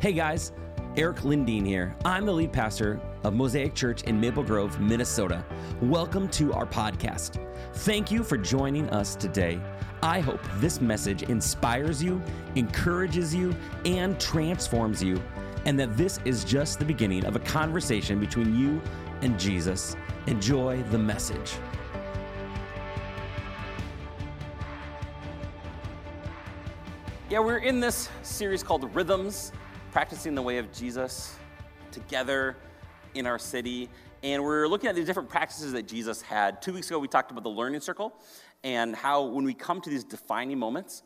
Hey guys, Eric Lindeen here. I'm the lead pastor of Mosaic Church in Maple Grove, Minnesota. Welcome to our podcast. Thank you for joining us today. I hope this message inspires you, encourages you, and transforms you, and that this is just the beginning of a conversation between you and Jesus. Enjoy the message. Yeah, we're in this series called Rhythms, practicing the way of Jesus together in our city. And we're looking at the different practices that Jesus had. Two weeks ago, we talked about the learning circle and how when we come to these defining moments,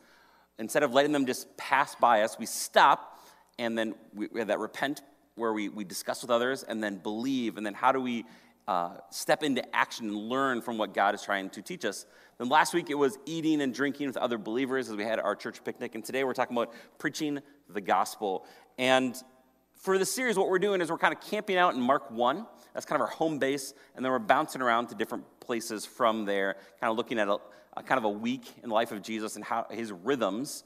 instead of letting them just pass by us, we stop and then we, have that repent where we, we discuss with others and then believe. And then how do we uh, step into action and learn from what God is trying to teach us? Then last week it was eating and drinking with other believers as we had our church picnic. And today we're talking about preaching the gospel. And for the series, what we're doing is we're kind of camping out in Mark 1. That's kind of our home base. And then we're bouncing around to different places from there, kind of looking at a, a kind of a week in the life of Jesus and how his rhythms,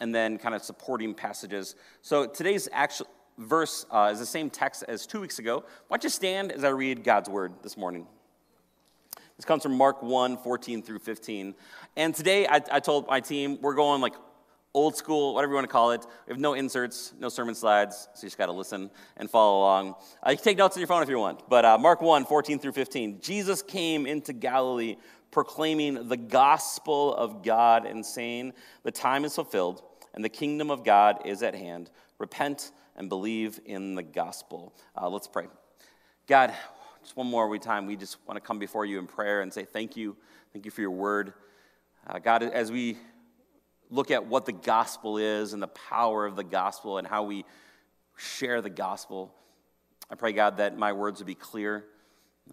and then kind of supporting passages. So today's actual verse uh, is the same text as two weeks ago. Why don't you stand as I read God's word this morning? This comes from Mark 1 14 through 15. And today I, I told my team we're going like old school, whatever you want to call it. We have no inserts, no sermon slides, so you just got to listen and follow along. Uh, you can take notes on your phone if you want. But uh, Mark 1 14 through 15. Jesus came into Galilee proclaiming the gospel of God and saying, The time is fulfilled and the kingdom of God is at hand. Repent and believe in the gospel. Uh, let's pray. God, just one more time, we just want to come before you in prayer and say thank you. Thank you for your word. Uh, God, as we look at what the gospel is and the power of the gospel and how we share the gospel, I pray, God, that my words would be clear,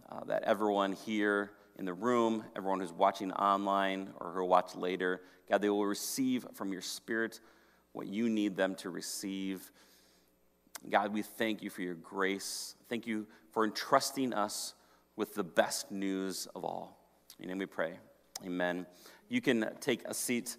uh, that everyone here in the room, everyone who's watching online or who will watch later, God, they will receive from your spirit what you need them to receive. God, we thank you for your grace. Thank you for entrusting us with the best news of all. In your name we pray. Amen. You can take a seat.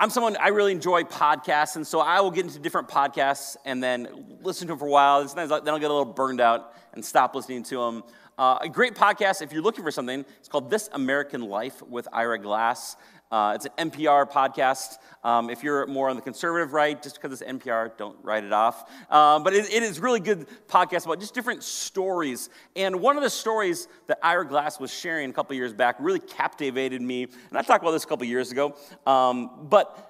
I'm someone, I really enjoy podcasts, and so I will get into different podcasts and then listen to them for a while. And sometimes then I'll get a little burned out and stop listening to them. Uh, a great podcast, if you're looking for something, it's called This American Life with Ira Glass. Uh, it's an NPR podcast. Um, if you're more on the conservative right, just because it's NPR, don't write it off. Um, but it, it is really good podcast about just different stories. And one of the stories that Ira Glass was sharing a couple years back really captivated me. And I talked about this a couple years ago. Um, but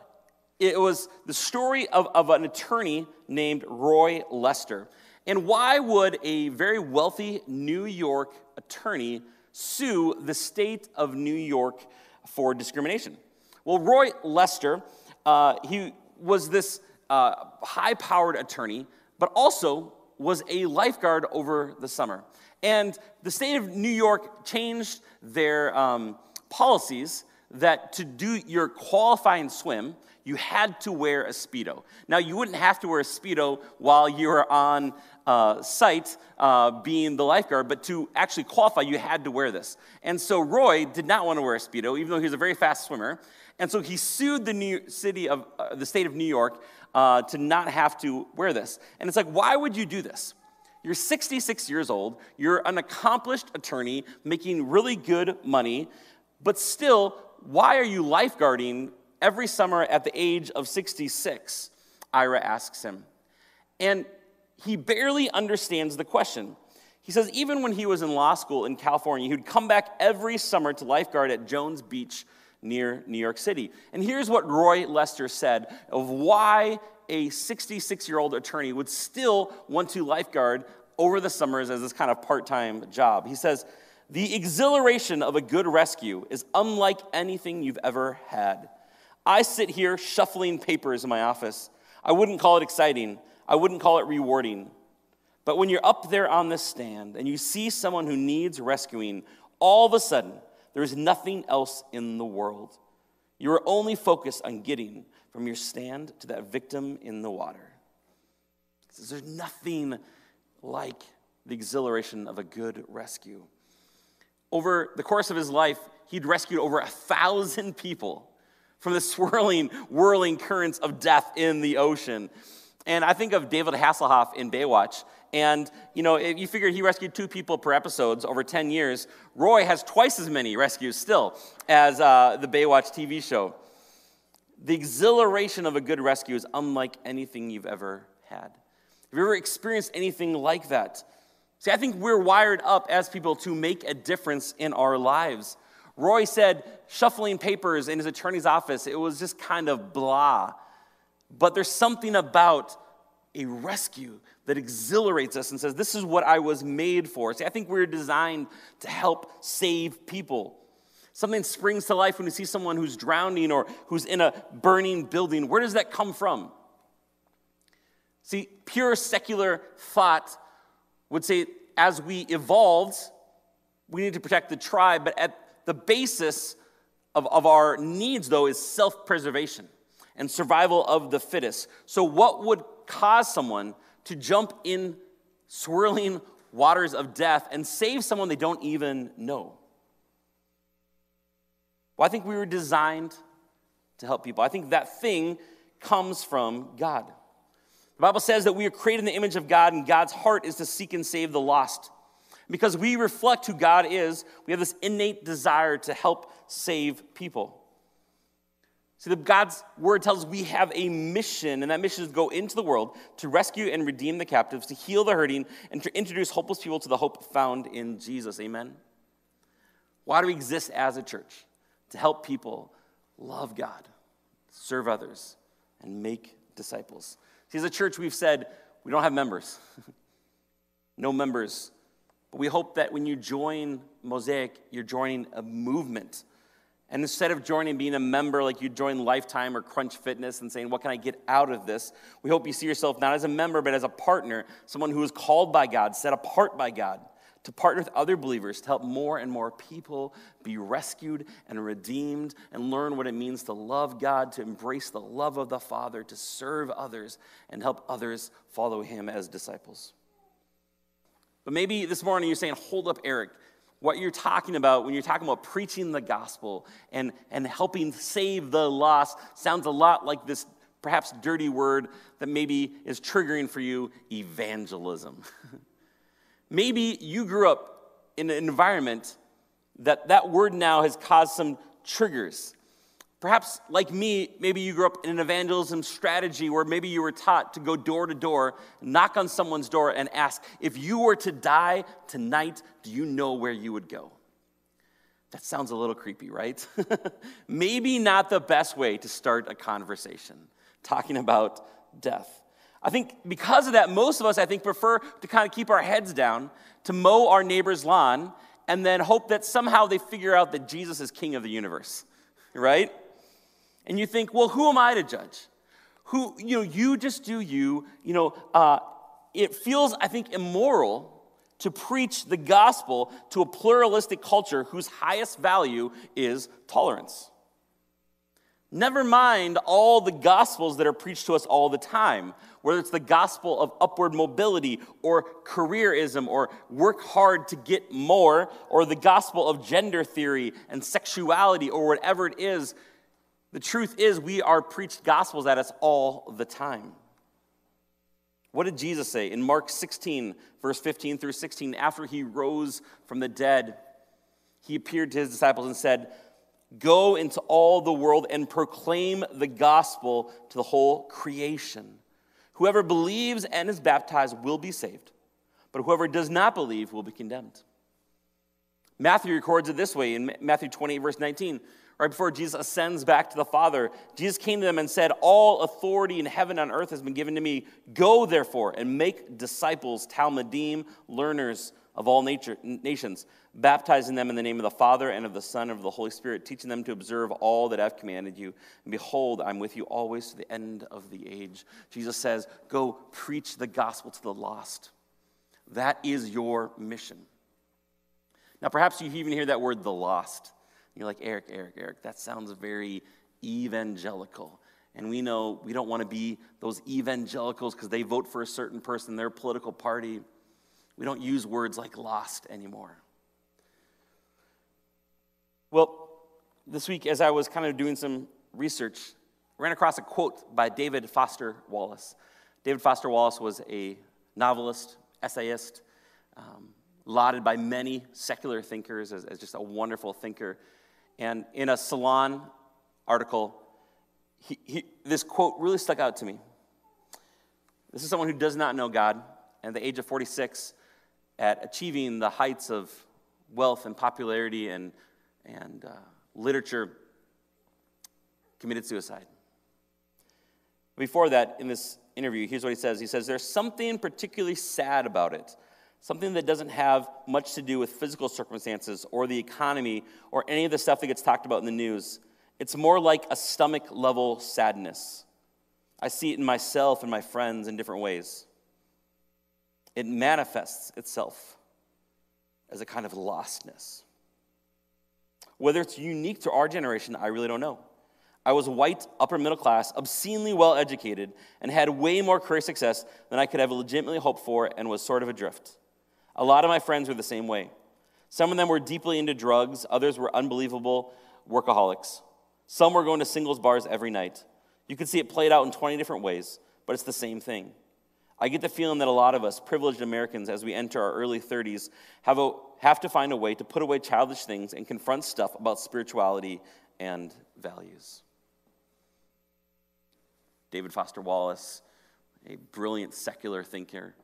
it was the story of, of an attorney named Roy Lester. And why would a very wealthy New York attorney sue the state of New York? For discrimination. Well, Roy Lester, uh, he was this uh, high powered attorney, but also was a lifeguard over the summer. And the state of New York changed their um, policies that to do your qualifying swim, you had to wear a Speedo. Now, you wouldn't have to wear a Speedo while you were on uh, site uh, being the lifeguard, but to actually qualify, you had to wear this. And so Roy did not want to wear a Speedo, even though he was a very fast swimmer. And so he sued the New city of uh, the state of New York uh, to not have to wear this. And it's like, why would you do this? You're 66 years old, you're an accomplished attorney making really good money, but still, why are you lifeguarding every summer at the age of 66? Ira asks him. And he barely understands the question. He says, even when he was in law school in California, he would come back every summer to lifeguard at Jones Beach near New York City. And here's what Roy Lester said of why a 66 year old attorney would still want to lifeguard over the summers as this kind of part time job. He says, The exhilaration of a good rescue is unlike anything you've ever had. I sit here shuffling papers in my office. I wouldn't call it exciting. I wouldn't call it rewarding. But when you're up there on the stand and you see someone who needs rescuing, all of a sudden, there's nothing else in the world. You are only focused on getting from your stand to that victim in the water. There's nothing like the exhilaration of a good rescue. Over the course of his life, he'd rescued over a thousand people from the swirling, whirling currents of death in the ocean. And I think of David Hasselhoff in Baywatch. And, you know, you figure he rescued two people per episodes over 10 years, Roy has twice as many rescues still as uh, the Baywatch TV show. The exhilaration of a good rescue is unlike anything you've ever had. Have you ever experienced anything like that? See, I think we're wired up as people to make a difference in our lives. Roy said, shuffling papers in his attorney's office, it was just kind of blah. But there's something about a rescue that exhilarates us and says, This is what I was made for. See, I think we're designed to help save people. Something springs to life when you see someone who's drowning or who's in a burning building. Where does that come from? See, pure secular thought would say, as we evolved, we need to protect the tribe, but at the basis of, of our needs, though, is self preservation and survival of the fittest. So, what would cause someone to jump in swirling waters of death and save someone they don't even know? Well, I think we were designed to help people. I think that thing comes from God. The Bible says that we are created in the image of God, and God's heart is to seek and save the lost. Because we reflect who God is, we have this innate desire to help save people. See, the God's word tells us we have a mission, and that mission is to go into the world to rescue and redeem the captives, to heal the hurting, and to introduce hopeless people to the hope found in Jesus. Amen. Why do we exist as a church? To help people love God, serve others, and make disciples. See, as a church, we've said we don't have members. no members but we hope that when you join Mosaic, you're joining a movement. And instead of joining being a member like you join Lifetime or Crunch Fitness and saying, What can I get out of this? We hope you see yourself not as a member, but as a partner, someone who is called by God, set apart by God, to partner with other believers to help more and more people be rescued and redeemed and learn what it means to love God, to embrace the love of the Father, to serve others, and help others follow Him as disciples. But maybe this morning you're saying, hold up, Eric. What you're talking about when you're talking about preaching the gospel and, and helping save the lost sounds a lot like this perhaps dirty word that maybe is triggering for you evangelism. maybe you grew up in an environment that that word now has caused some triggers Perhaps, like me, maybe you grew up in an evangelism strategy where maybe you were taught to go door to door, knock on someone's door, and ask, if you were to die tonight, do you know where you would go? That sounds a little creepy, right? maybe not the best way to start a conversation, talking about death. I think because of that, most of us, I think, prefer to kind of keep our heads down, to mow our neighbor's lawn, and then hope that somehow they figure out that Jesus is king of the universe, right? and you think, well, who am I to judge? Who, you know, you just do you. You know, uh, it feels, I think, immoral to preach the gospel to a pluralistic culture whose highest value is tolerance. Never mind all the gospels that are preached to us all the time, whether it's the gospel of upward mobility or careerism or work hard to get more, or the gospel of gender theory and sexuality or whatever it is. The truth is, we are preached gospels at us all the time. What did Jesus say in Mark 16, verse 15 through 16? After he rose from the dead, he appeared to his disciples and said, Go into all the world and proclaim the gospel to the whole creation. Whoever believes and is baptized will be saved, but whoever does not believe will be condemned. Matthew records it this way in Matthew 28, verse 19 right before Jesus ascends back to the Father, Jesus came to them and said, All authority in heaven and earth has been given to me. Go, therefore, and make disciples, Talmidim, learners of all nature, nations, baptizing them in the name of the Father and of the Son and of the Holy Spirit, teaching them to observe all that I've commanded you. And behold, I'm with you always to the end of the age. Jesus says, Go preach the gospel to the lost. That is your mission. Now, perhaps you even hear that word, the lost. You're like, Eric, Eric, Eric, that sounds very evangelical. And we know we don't want to be those evangelicals because they vote for a certain person, their political party. We don't use words like lost anymore. Well, this week, as I was kind of doing some research, I ran across a quote by David Foster Wallace. David Foster Wallace was a novelist, essayist, um, lauded by many secular thinkers as, as, just a wonderful thinker. And in a Salon article, he, he, this quote really stuck out to me. This is someone who does not know God, and at the age of 46, at achieving the heights of wealth and popularity and, and uh, literature, committed suicide. Before that, in this interview, here's what he says He says, There's something particularly sad about it, something that doesn't have much to do with physical circumstances or the economy or any of the stuff that gets talked about in the news. It's more like a stomach level sadness. I see it in myself and my friends in different ways. It manifests itself as a kind of lostness. Whether it's unique to our generation, I really don't know. I was white, upper middle class, obscenely well educated, and had way more career success than I could have legitimately hoped for and was sort of adrift. A lot of my friends were the same way. Some of them were deeply into drugs, others were unbelievable workaholics. Some were going to singles bars every night. You could see it played out in 20 different ways, but it's the same thing. I get the feeling that a lot of us, privileged Americans, as we enter our early 30s, have, a, have to find a way to put away childish things and confront stuff about spirituality and values. David Foster Wallace, a brilliant secular thinker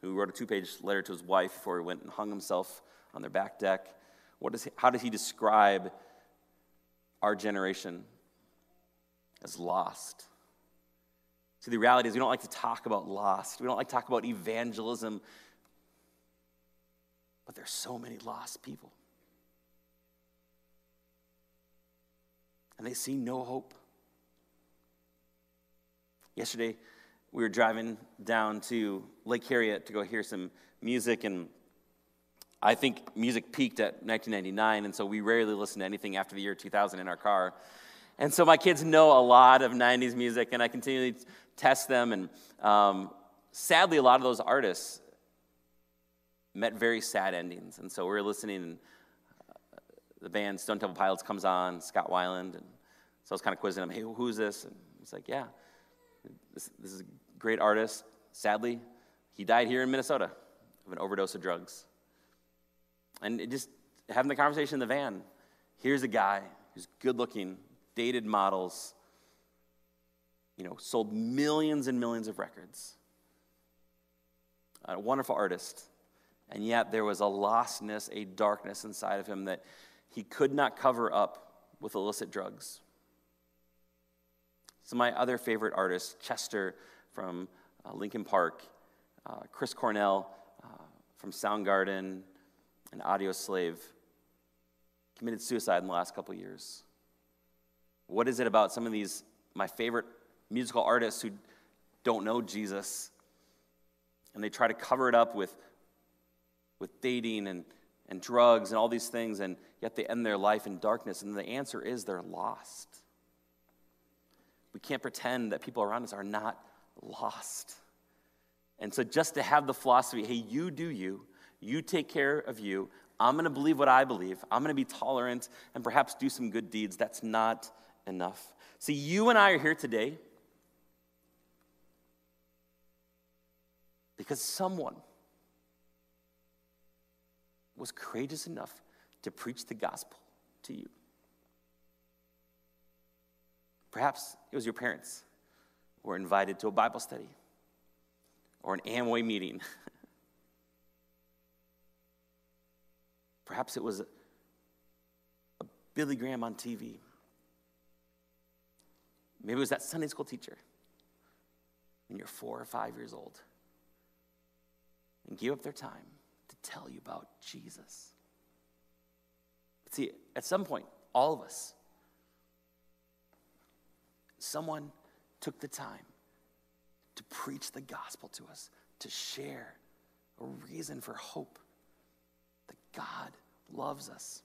who wrote a two page letter to his wife before he went and hung himself on their back deck. What does he, how does he describe our generation as lost? See, the reality is we don't like to talk about lost. We don't like to talk about evangelism. But there's so many lost people. And they see no hope. Yesterday, we were driving down to Lake Harriet to go hear some music, and I think music peaked at 1999, and so we rarely listen to anything after the year 2000 in our car. And so my kids know a lot of 90s music, and I continually test them. And um, sadly, a lot of those artists met very sad endings. And so we are listening, and uh, the band Stone Temple Pilots comes on, Scott Weiland. And so I was kind of quizzing him, hey, who's this? And he's like, yeah, this, this is a great artist. Sadly, he died here in Minnesota of an overdose of drugs. And just having the conversation in the van, here's a guy who's good looking, dated models, you know, sold millions and millions of records. A wonderful artist. And yet there was a lostness, a darkness inside of him that he could not cover up with illicit drugs. So, my other favorite artists, Chester from uh, Linkin Park, uh, Chris Cornell uh, from Soundgarden, and Audioslave, committed suicide in the last couple years. What is it about some of these, my favorite musical artists who don't know Jesus, and they try to cover it up with, with dating and, and drugs and all these things, and yet they end their life in darkness? And the answer is they're lost. We can't pretend that people around us are not lost. And so, just to have the philosophy hey, you do you, you take care of you, I'm going to believe what I believe, I'm going to be tolerant and perhaps do some good deeds, that's not enough. See, you and I are here today because someone was courageous enough to preach the gospel to you. Perhaps it was your parents who were invited to a Bible study or an Amway meeting. Perhaps it was a, a Billy Graham on TV. Maybe it was that Sunday school teacher when you're four or five years old and give up their time to tell you about Jesus. But see, at some point, all of us someone took the time to preach the gospel to us, to share a reason for hope that God loves us.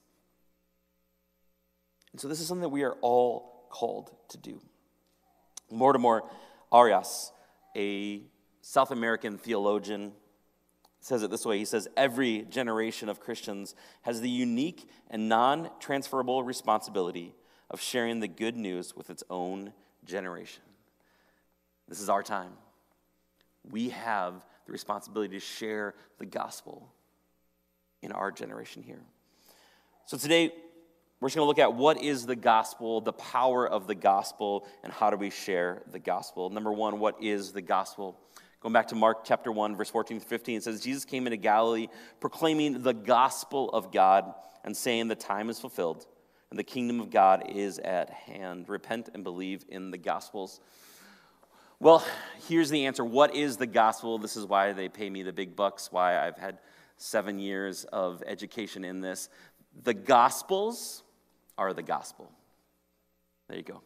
And so, this is something that we are all called to do. Mortimer Arias, a South American theologian, says it this way He says, Every generation of Christians has the unique and non transferable responsibility of sharing the good news with its own generation. This is our time. We have the responsibility to share the gospel in our generation here. So today, we're just going to look at what is the gospel, the power of the gospel, and how do we share the gospel. Number one, what is the gospel? Going back to Mark chapter 1, verse 14 to 15, it says, Jesus came into Galilee proclaiming the gospel of God and saying, The time is fulfilled and the kingdom of God is at hand. Repent and believe in the gospels. Well, here's the answer. What is the gospel? This is why they pay me the big bucks, why I've had seven years of education in this. The gospels are the gospel. There you go.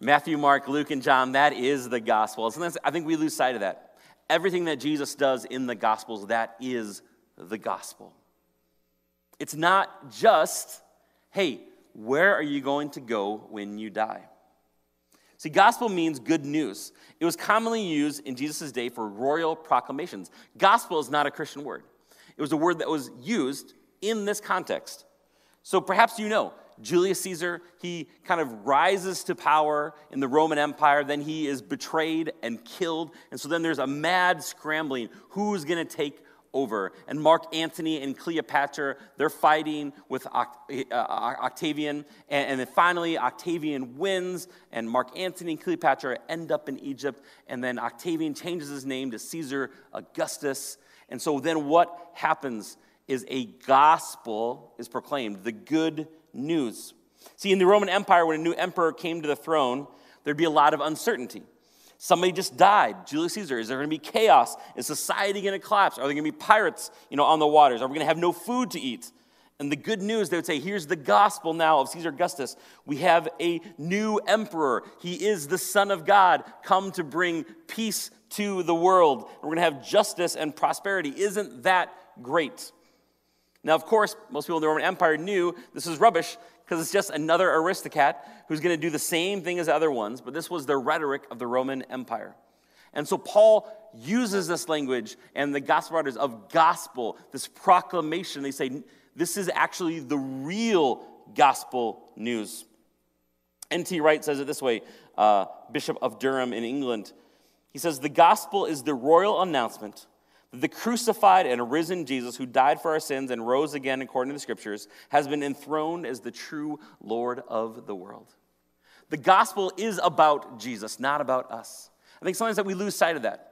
Matthew, Mark, Luke, and John, that is the gospel. I think we lose sight of that. Everything that Jesus does in the gospels, that is the gospel. It's not just, hey, where are you going to go when you die? See, gospel means good news. It was commonly used in Jesus' day for royal proclamations. Gospel is not a Christian word, it was a word that was used in this context. So perhaps you know, Julius Caesar, he kind of rises to power in the Roman Empire. Then he is betrayed and killed. And so then there's a mad scrambling who's going to take over. And Mark Antony and Cleopatra, they're fighting with uh, Octavian. And, then finally, Octavian wins, and Mark Antony and Cleopatra end up in Egypt. And then Octavian changes his name to Caesar Augustus. And so then what happens is a gospel is proclaimed, the good news. See, in the Roman Empire, when a new emperor came to the throne, there'd be a lot of uncertainty. Somebody just died, Julius Caesar. Is there going to be chaos? Is society going to collapse? Are there going to be pirates, you know, on the waters? Are we going to have no food to eat? And the good news, they would say, here's the gospel now of Caesar Augustus. We have a new emperor. He is the Son of God, come to bring peace to the world. We're going to have justice and prosperity. Isn't that great? Now, of course, most people in the Roman Empire knew this was rubbish because it's just another aristocrat who's going to do the same thing as the other ones, but this was the rhetoric of the Roman Empire. And so Paul uses this language and the gospel writers of gospel, this proclamation. They say this is actually the real gospel news. N.T. Wright says it this way uh, Bishop of Durham in England. He says, The gospel is the royal announcement the crucified and risen Jesus, who died for our sins and rose again according to the scriptures, has been enthroned as the true Lord of the world. The gospel is about Jesus, not about us. I think sometimes that we lose sight of that.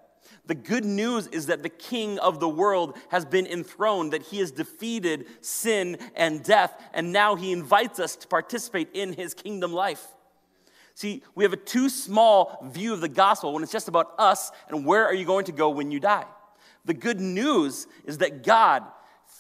The good news is that the king of the world has been enthroned, that he has defeated sin and death, and now he invites us to participate in his kingdom life. See, we have a too small view of the gospel when it's just about us and where are you going to go when you die. The good news is that God,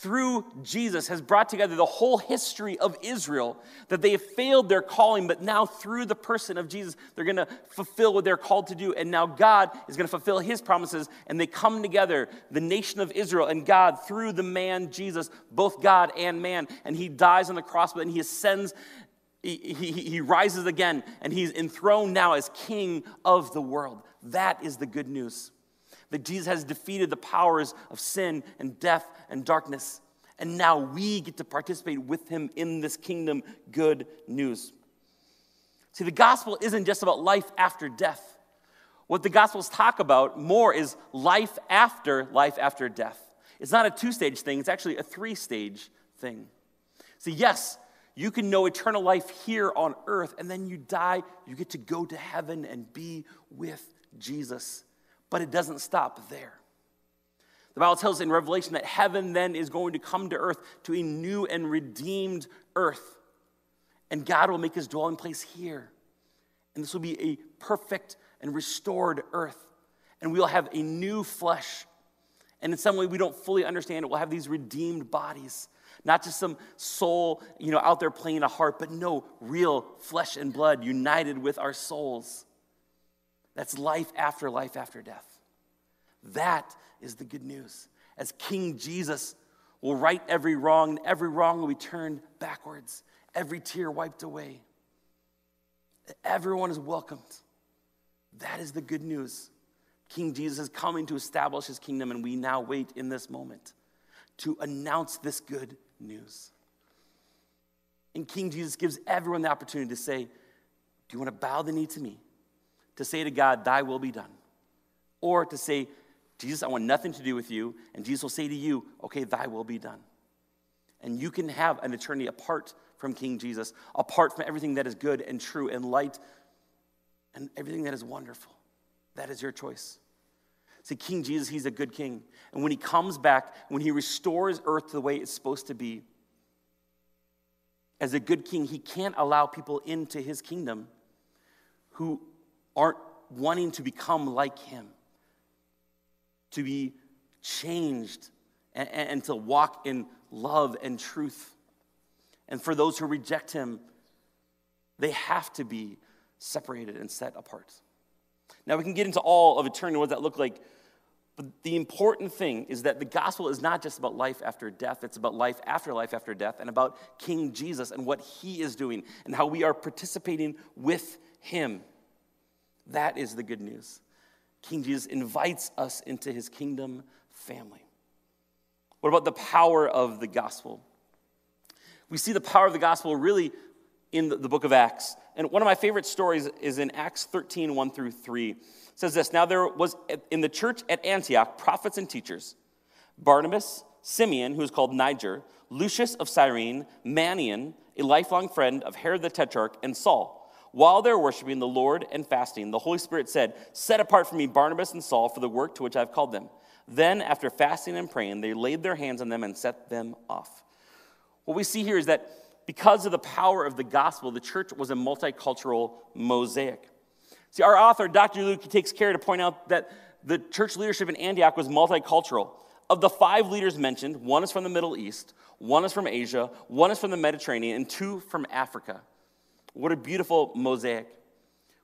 through Jesus, has brought together the whole history of Israel, that they have failed their calling, but now through the person of Jesus, they're going to fulfill what they're called to do. And now God is going to fulfill his promises, and they come together, the nation of Israel and God, through the man Jesus, both God and man. And he dies on the cross, but then he ascends he, he, he, rises again and he's enthroned now as king of the world. That is the good news that Jesus has defeated the powers of sin and death and darkness. And now we get to participate with him in this kingdom good news. See, the gospel isn't just about life after death. What the gospels talk about more is life after life after death. It's not a two stage thing, it's actually a three stage thing. See, yes, you can know eternal life here on earth, and then you die, you get to go to heaven and be with Jesus. But it doesn't stop there. The Bible tells in Revelation that heaven then is going to come to earth to a new and redeemed earth. And God will make his dwelling place here. And this will be a perfect and restored earth. And we'll have a new flesh. And in some way we don't fully understand it, we'll have these redeemed bodies. Not just some soul, you know, out there playing a harp, but no, real flesh and blood united with our souls. That's life after life after death. That is the good news. As King Jesus will right every wrong, and every wrong will be turned backwards, every tear wiped away. Everyone is welcomed. That is the good news. King Jesus is coming to establish his kingdom, and we now wait in this moment to announce this good news. And King Jesus gives everyone the opportunity to say, Do you want to bow the knee to me? To say to God, Thy will be done. Or to say, Jesus, I want nothing to do with you. And Jesus will say to you, Okay, Thy will be done. And you can have an eternity apart from King Jesus, apart from everything that is good and true and light and everything that is wonderful. That is your choice. See, King Jesus, he's a good king. And when he comes back, when he restores earth to the way it's supposed to be, as a good king, he can't allow people into his kingdom who aren't wanting to become like him, to be changed, and, and to walk in love and truth. And for those who reject him, they have to be separated and set apart. Now, we can get into all of eternity, what does that look like? But the important thing is that the gospel is not just about life after death, it's about life after life after death, and about King Jesus and what he is doing and how we are participating with him. That is the good news. King Jesus invites us into his kingdom family. What about the power of the gospel? We see the power of the gospel really in the, book of Acts. And one of my favorite stories is in Acts 13, 1 through 3. It says this Now there was in the church at Antioch prophets and teachers Barnabas, Simeon, who is called Niger, Lucius of Cyrene, Manaen, a lifelong friend of Herod the Tetrarch, and Saul. While they were worshiping the Lord and fasting, the Holy Spirit said, Set apart for me Barnabas and Saul for the work to which I've called them. Then, after fasting and praying, they laid their hands on them and set them off. What we see here is that because of the power of the gospel, the church was a multicultural mosaic. See, our author, Dr. Luke, takes care to point out that the church leadership in Antioch was multicultural. Of the five leaders mentioned, one is from the Middle East, one is from Asia, one is from the Mediterranean, and two from Africa. What a beautiful mosaic.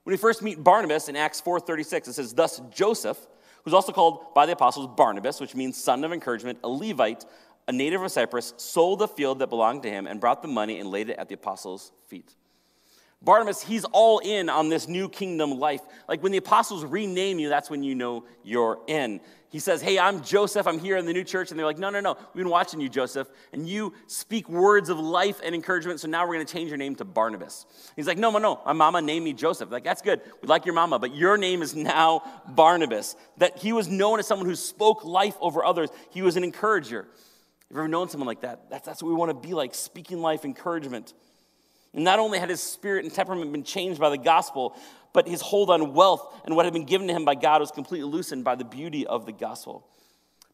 When we first meet Barnabas in Acts 4:36, it says, Thus Joseph, who's also called by the apostles Barnabas, which means son of encouragement, a Levite, a native of Cyprus, sold the field that belonged to him and brought the money and laid it at the apostles' feet. Barnabas, he's all in on this new kingdom life. Like when the apostles rename you, that's when you know you're in. He says, Hey, I'm Joseph. I'm here in the new church. And they're like, No, no, no. We've been watching you, Joseph. And you speak words of life and encouragement. So now we're going to change your name to Barnabas. He's like, No, no, no. My mama named me Joseph. Like, that's good. We like your mama, but your name is now Barnabas. That he was known as someone who spoke life over others, he was an encourager. Have you ever known someone like that? That's, that's what we want to be like, speaking life, encouragement. And not only had his spirit and temperament been changed by the gospel, but his hold on wealth and what had been given to him by God was completely loosened by the beauty of the gospel.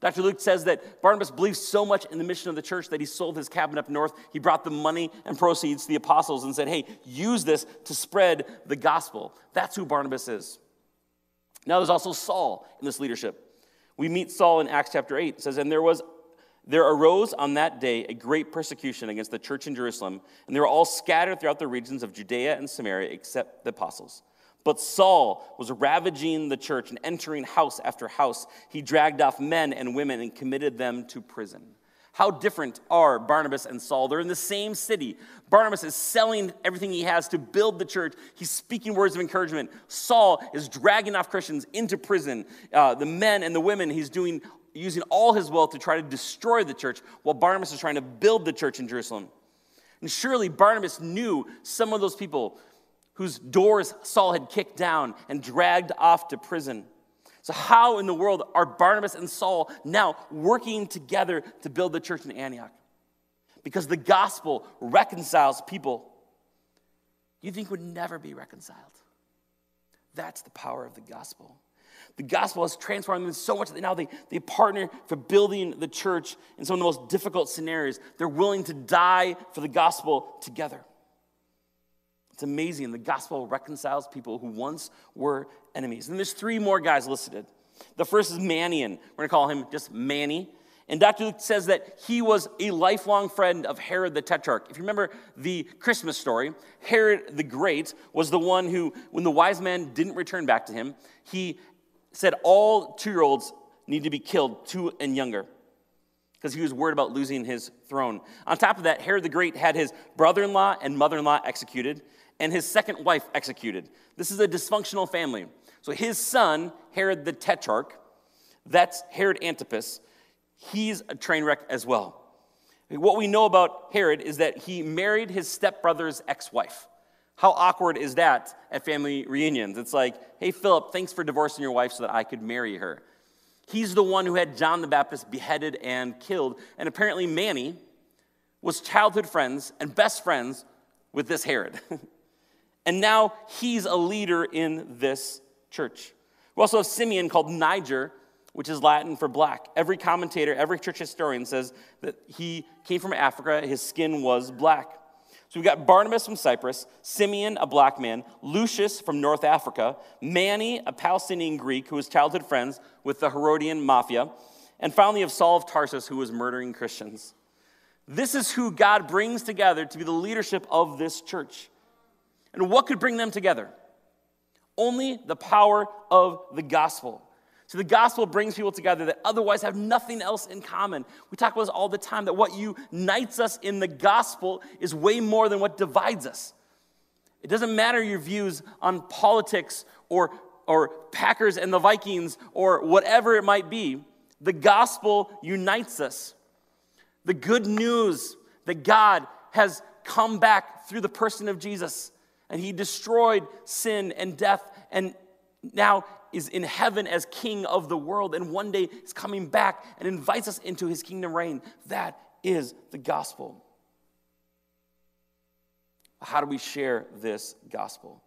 Dr. Luke says that Barnabas believed so much in the mission of the church that he sold his cabin up north. He brought the money and proceeds to the apostles and said, Hey, use this to spread the gospel. That's who Barnabas is. Now, there's also Saul in this leadership. We meet Saul in Acts chapter 8. It says, And there was there arose on that day a great persecution against the church in Jerusalem, and they were all scattered throughout the regions of Judea and Samaria except the apostles. But Saul was ravaging the church and entering house after house. He dragged off men and women and committed them to prison. How different are Barnabas and Saul? They're in the same city. Barnabas is selling everything he has to build the church. He's speaking words of encouragement. Saul is dragging off Christians into prison. Uh, the men and the women, he's doing using all his wealth to try to destroy the church while Barnabas is trying to build the church in Jerusalem. And surely Barnabas knew some of those people whose doors Saul had kicked down and dragged off to prison. So, how in the world are Barnabas and Saul now working together to build the church in Antioch? Because the gospel reconciles people you think would never be reconciled. That's the power of the gospel. The gospel has transformed them so much that now they, they partner for building the church in some of the most difficult scenarios. They're willing to die for the gospel together. It's amazing. The gospel reconciles people who once were enemies. And there's three more guys listed. The first is Manaen. We're going to call him just Manny. And Dr. Luke says that he was a lifelong friend of Herod the Tetrarch. If you remember the Christmas story, Herod the Great was the one who, when the wise man didn't return back to him, he said all two year olds need to be killed, two and younger, because he was worried about losing his throne. On top of that, Herod the Great had his brother in law and mother in law executed, and his second wife executed. This is a dysfunctional family. So his son, Herod the Tetrarch, that's Herod Antipas, he's a train wreck as well. What we know about Herod is that he married his stepbrother's ex wife. How awkward is that at family reunions? It's like, hey, Philip, thanks for divorcing your wife so that I could marry her. He's the one who had John the Baptist beheaded and killed. And apparently, Manny was childhood friends and best friends with this Herod. and now he's a leader in this church. We also have Simeon called Niger, which is Latin for black. Every commentator, every church historian says that he came from Africa, his skin was black. So we've got Barnabas from Cyprus, Simeon, a black man, Lucius from North Africa, Manny, a Palestinian Greek who was childhood friends with the Herodian mafia, and finally of Saul of Tarsus who was murdering Christians. This is who God brings together to be the leadership of this church. And what could bring them together? Only the power of the gospel. So the gospel brings people together that otherwise have nothing else in common. We talk about this all the time that what unites us in the gospel is way more than what divides us. It doesn't matter your views on politics or, or Packers and the Vikings or whatever it might be. The gospel unites us. The good news that God has come back through the person of Jesus and he destroyed sin and death and now is in heaven as king of the world and one day is coming back and invites us into his kingdom reign. That is the gospel. How do we share this gospel?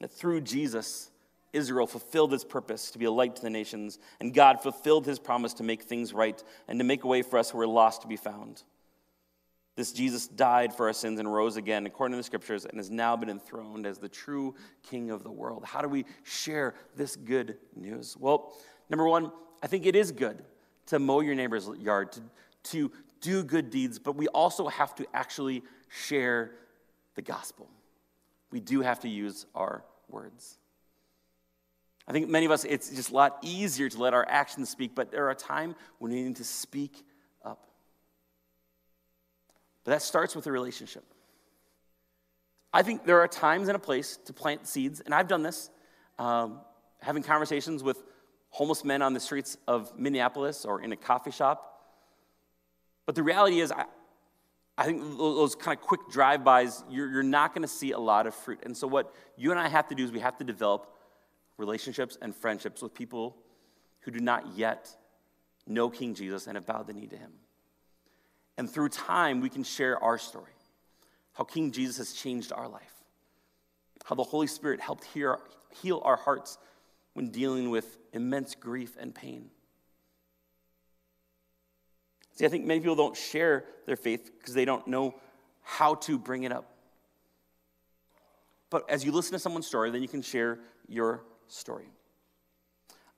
That through Jesus, Israel fulfilled its purpose to be a light to the nations, and God fulfilled his promise to make things right and to make a way for us who are lost to be found. This Jesus died for our sins and rose again, according to the scriptures, and has now been enthroned as the true king of the world. How do we share this good news? Well, number one, I think it is good to mow your neighbor's yard, to, to do good deeds, but we also have to actually share the gospel. We do have to use our words. I think many of us, it's just a lot easier to let our actions speak, but there are times when we need to speak but that starts with a relationship. I think there are times and a place to plant seeds, and I've done this, um, having conversations with homeless men on the streets of Minneapolis or in a coffee shop. But the reality is, I, I think those kind of quick drive-bys, you're, you're not going to see a lot of fruit. And so what you and I have to do is we have to develop relationships and friendships with people who do not yet know King Jesus and have bowed the knee to him. And through time, we can share our story how King Jesus has changed our life, how the Holy Spirit helped heal, our hearts when dealing with immense grief and pain. See, I think many people don't share their faith because they don't know how to bring it up. But as you listen to someone's story, then you can share your story.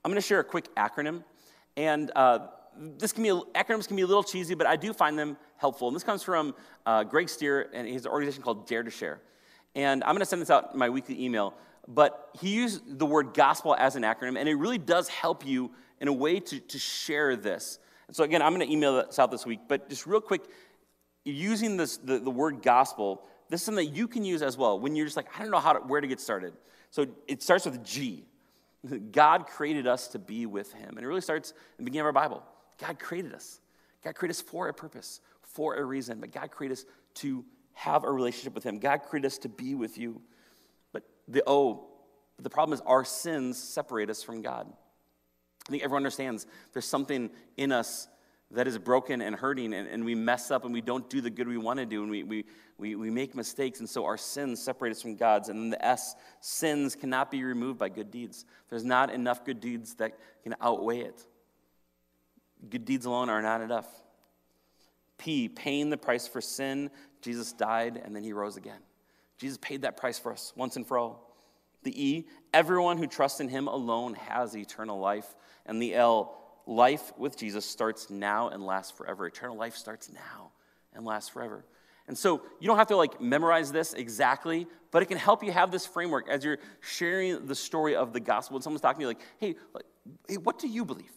I'm going to share a quick acronym, and uh, this can be, acronyms can be a little cheesy, but I do find them helpful. And this comes from uh, Greg Stier and his organization called Dare to Share. And I'm going to send this out in my weekly email. But he used the word gospel as an acronym, and it really does help you in a way to, to share this. And so, again, I'm going to email this out this week. But just real quick, using this, the, the word gospel, this is something that you can use as well when you're just like, I don't know how to, where to get started. So it starts with G. God created us to be with him. And it really starts in the beginning of our Bible. God created us. God created us for a purpose, for a reason. But God created us to have a relationship with him. God created us to be with you. But the oh, the problem is our sins separate us from God. I think everyone understands there's something in us that is broken and hurting, and, and we mess up and we don't do the good we want to do, and we, we, we, we make mistakes, and so our sins separate us from God's. And then the S, sins cannot be removed by good deeds. There's not enough good deeds that can outweigh it. Good deeds alone are not enough. P, paying the price for sin. Jesus died and then he rose again. Jesus paid that price for us once and for all. The E, everyone who trusts in him alone has eternal life. And the L, life with Jesus starts now and lasts forever. Eternal life starts now and lasts forever. And so you don't have to like memorize this exactly, but it can help you have this framework as you're sharing the story of the gospel. When someone's talking to you, like, hey, hey, what do you believe?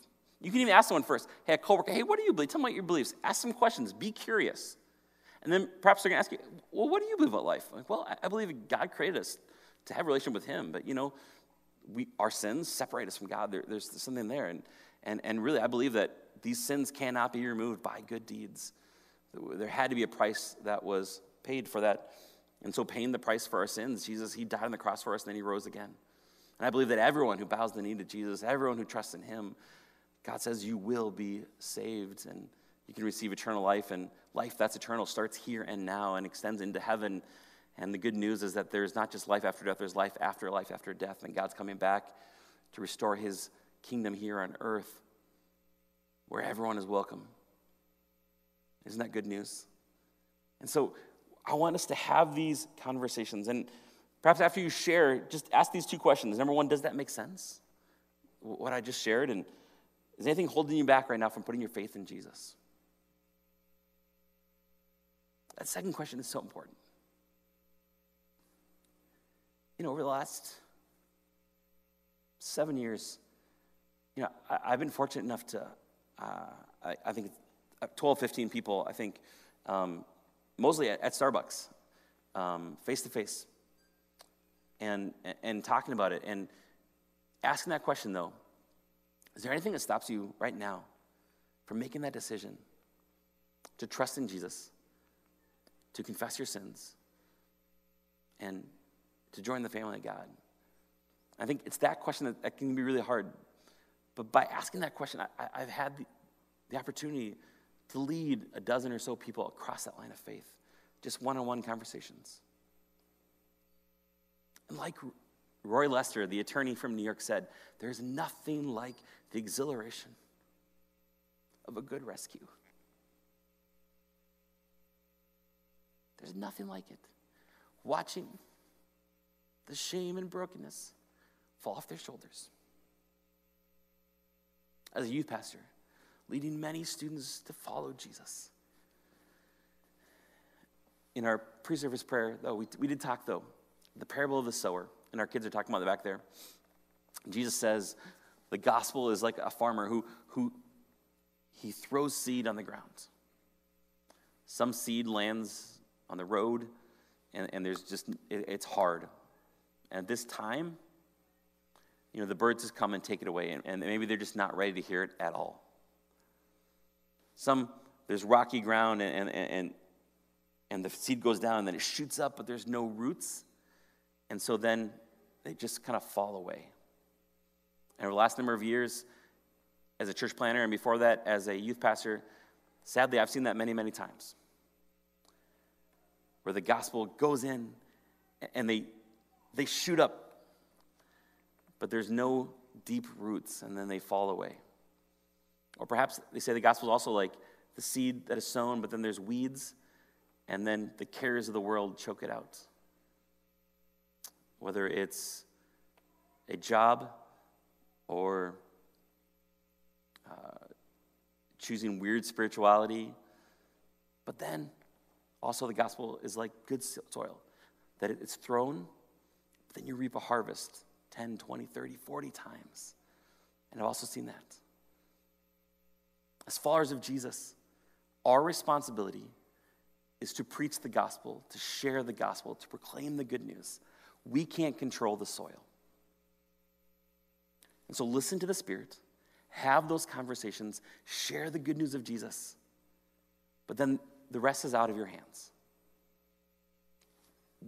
You can even ask someone first, hey, a coworker, hey, what do you believe? Tell me about your beliefs. Ask some questions. Be curious. And then perhaps they're going to ask you, well, what do you believe about life? Like, well, I believe God created us to have a relationship with Him, but you know, we, our sins separate us from God. There, there's something there. And, and, and really, I believe that these sins cannot be removed by good deeds. There had to be a price that was paid for that. And so, paying the price for our sins, Jesus, He died on the cross for us and then He rose again. And I believe that everyone who bows the knee to Jesus, everyone who trusts in Him, God says you will be saved and you can receive eternal life. And life that's eternal starts here and now and extends into heaven. And the good news is that there's not just life after death, there's life after life after death. And God's coming back to restore His kingdom here on earth where everyone is welcome. Isn't that good news? And so I want us to have these conversations. And perhaps after you share, just ask these two questions. Number one, does that make sense? What I just shared? And is anything holding you back right now from putting your faith in Jesus? That second question is so important. You know, over the last seven years, you know, I, have been fortunate enough to, uh, I, I, think, uh, 12, 15 people, I think, um, mostly at, at Starbucks, face to face, and and talking about it, and asking that question though: Is there anything that stops you right now from making that decision to trust in Jesus, to confess your sins, and to join the family of God? I think it's that question that, that can be really hard. But by asking that question, I, have had the, the opportunity to lead a dozen or so people across that line of faith, just one on one conversations. And like Roy Lester, the attorney from New York, said, there's nothing like the exhilaration of a good rescue. There's nothing like it. Watching the shame and brokenness fall off their shoulders. As a youth pastor, leading many students to follow Jesus. In our pre service prayer, though, we, we did talk, though, the parable of the sower, and our kids are talking about the back there. Jesus says the gospel is like a farmer who, who he throws seed on the ground. Some seed lands on the road, and, and there's just, it, it's hard. And at this time, you know, the birds just come and take it away, and, and maybe they're just not ready to hear it at all. Some, there's rocky ground and, and, and, and the seed goes down and then it shoots up, but there's no roots. And so then they just kind of fall away. And over the last number of years, as a church planner and before that as a youth pastor, sadly, I've seen that many, many times. Where the gospel goes in and they, they shoot up, but there's no deep roots, and then they fall away. Or perhaps they say the gospel is also like the seed that is sown, but then there's weeds, and then the cares of the world choke it out. Whether it's a job or uh, choosing weird spirituality, but then also the gospel is like good soil, that it's thrown, then you reap a harvest 10, 20, 30, 40 times. And I've also seen that. As followers of Jesus, our responsibility is to preach the gospel, to share the gospel, to proclaim the good news. We can't control the soil. And so listen to the Spirit, have those conversations, share the good news of Jesus. But then the rest is out of your hands.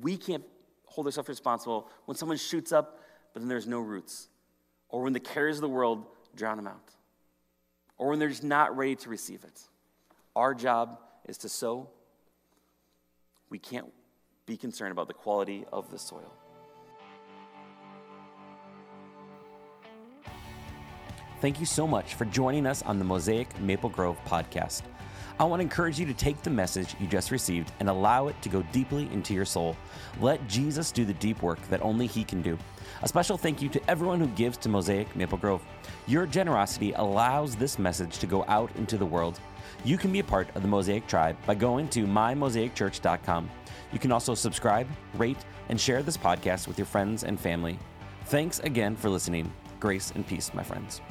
We can't hold ourselves responsible when someone shoots up, but then there's no roots, or when the cares of the world drown them out or when they're just not ready to receive it. Our job is to sow. We can't be concerned about the quality of the soil. Thank you so much for joining us on the Mosaic Maple Grove podcast. I want to encourage you to take the message you just received and allow it to go deeply into your soul. Let Jesus do the deep work that only He can do. A special thank you to everyone who gives to Mosaic Maple Grove. Your generosity allows this message to go out into the world. You can be a part of the Mosaic tribe by going to mymosaicchurch.com. You can also subscribe, rate, and share this podcast with your friends and family. Thanks again for listening. Grace and peace, my friends.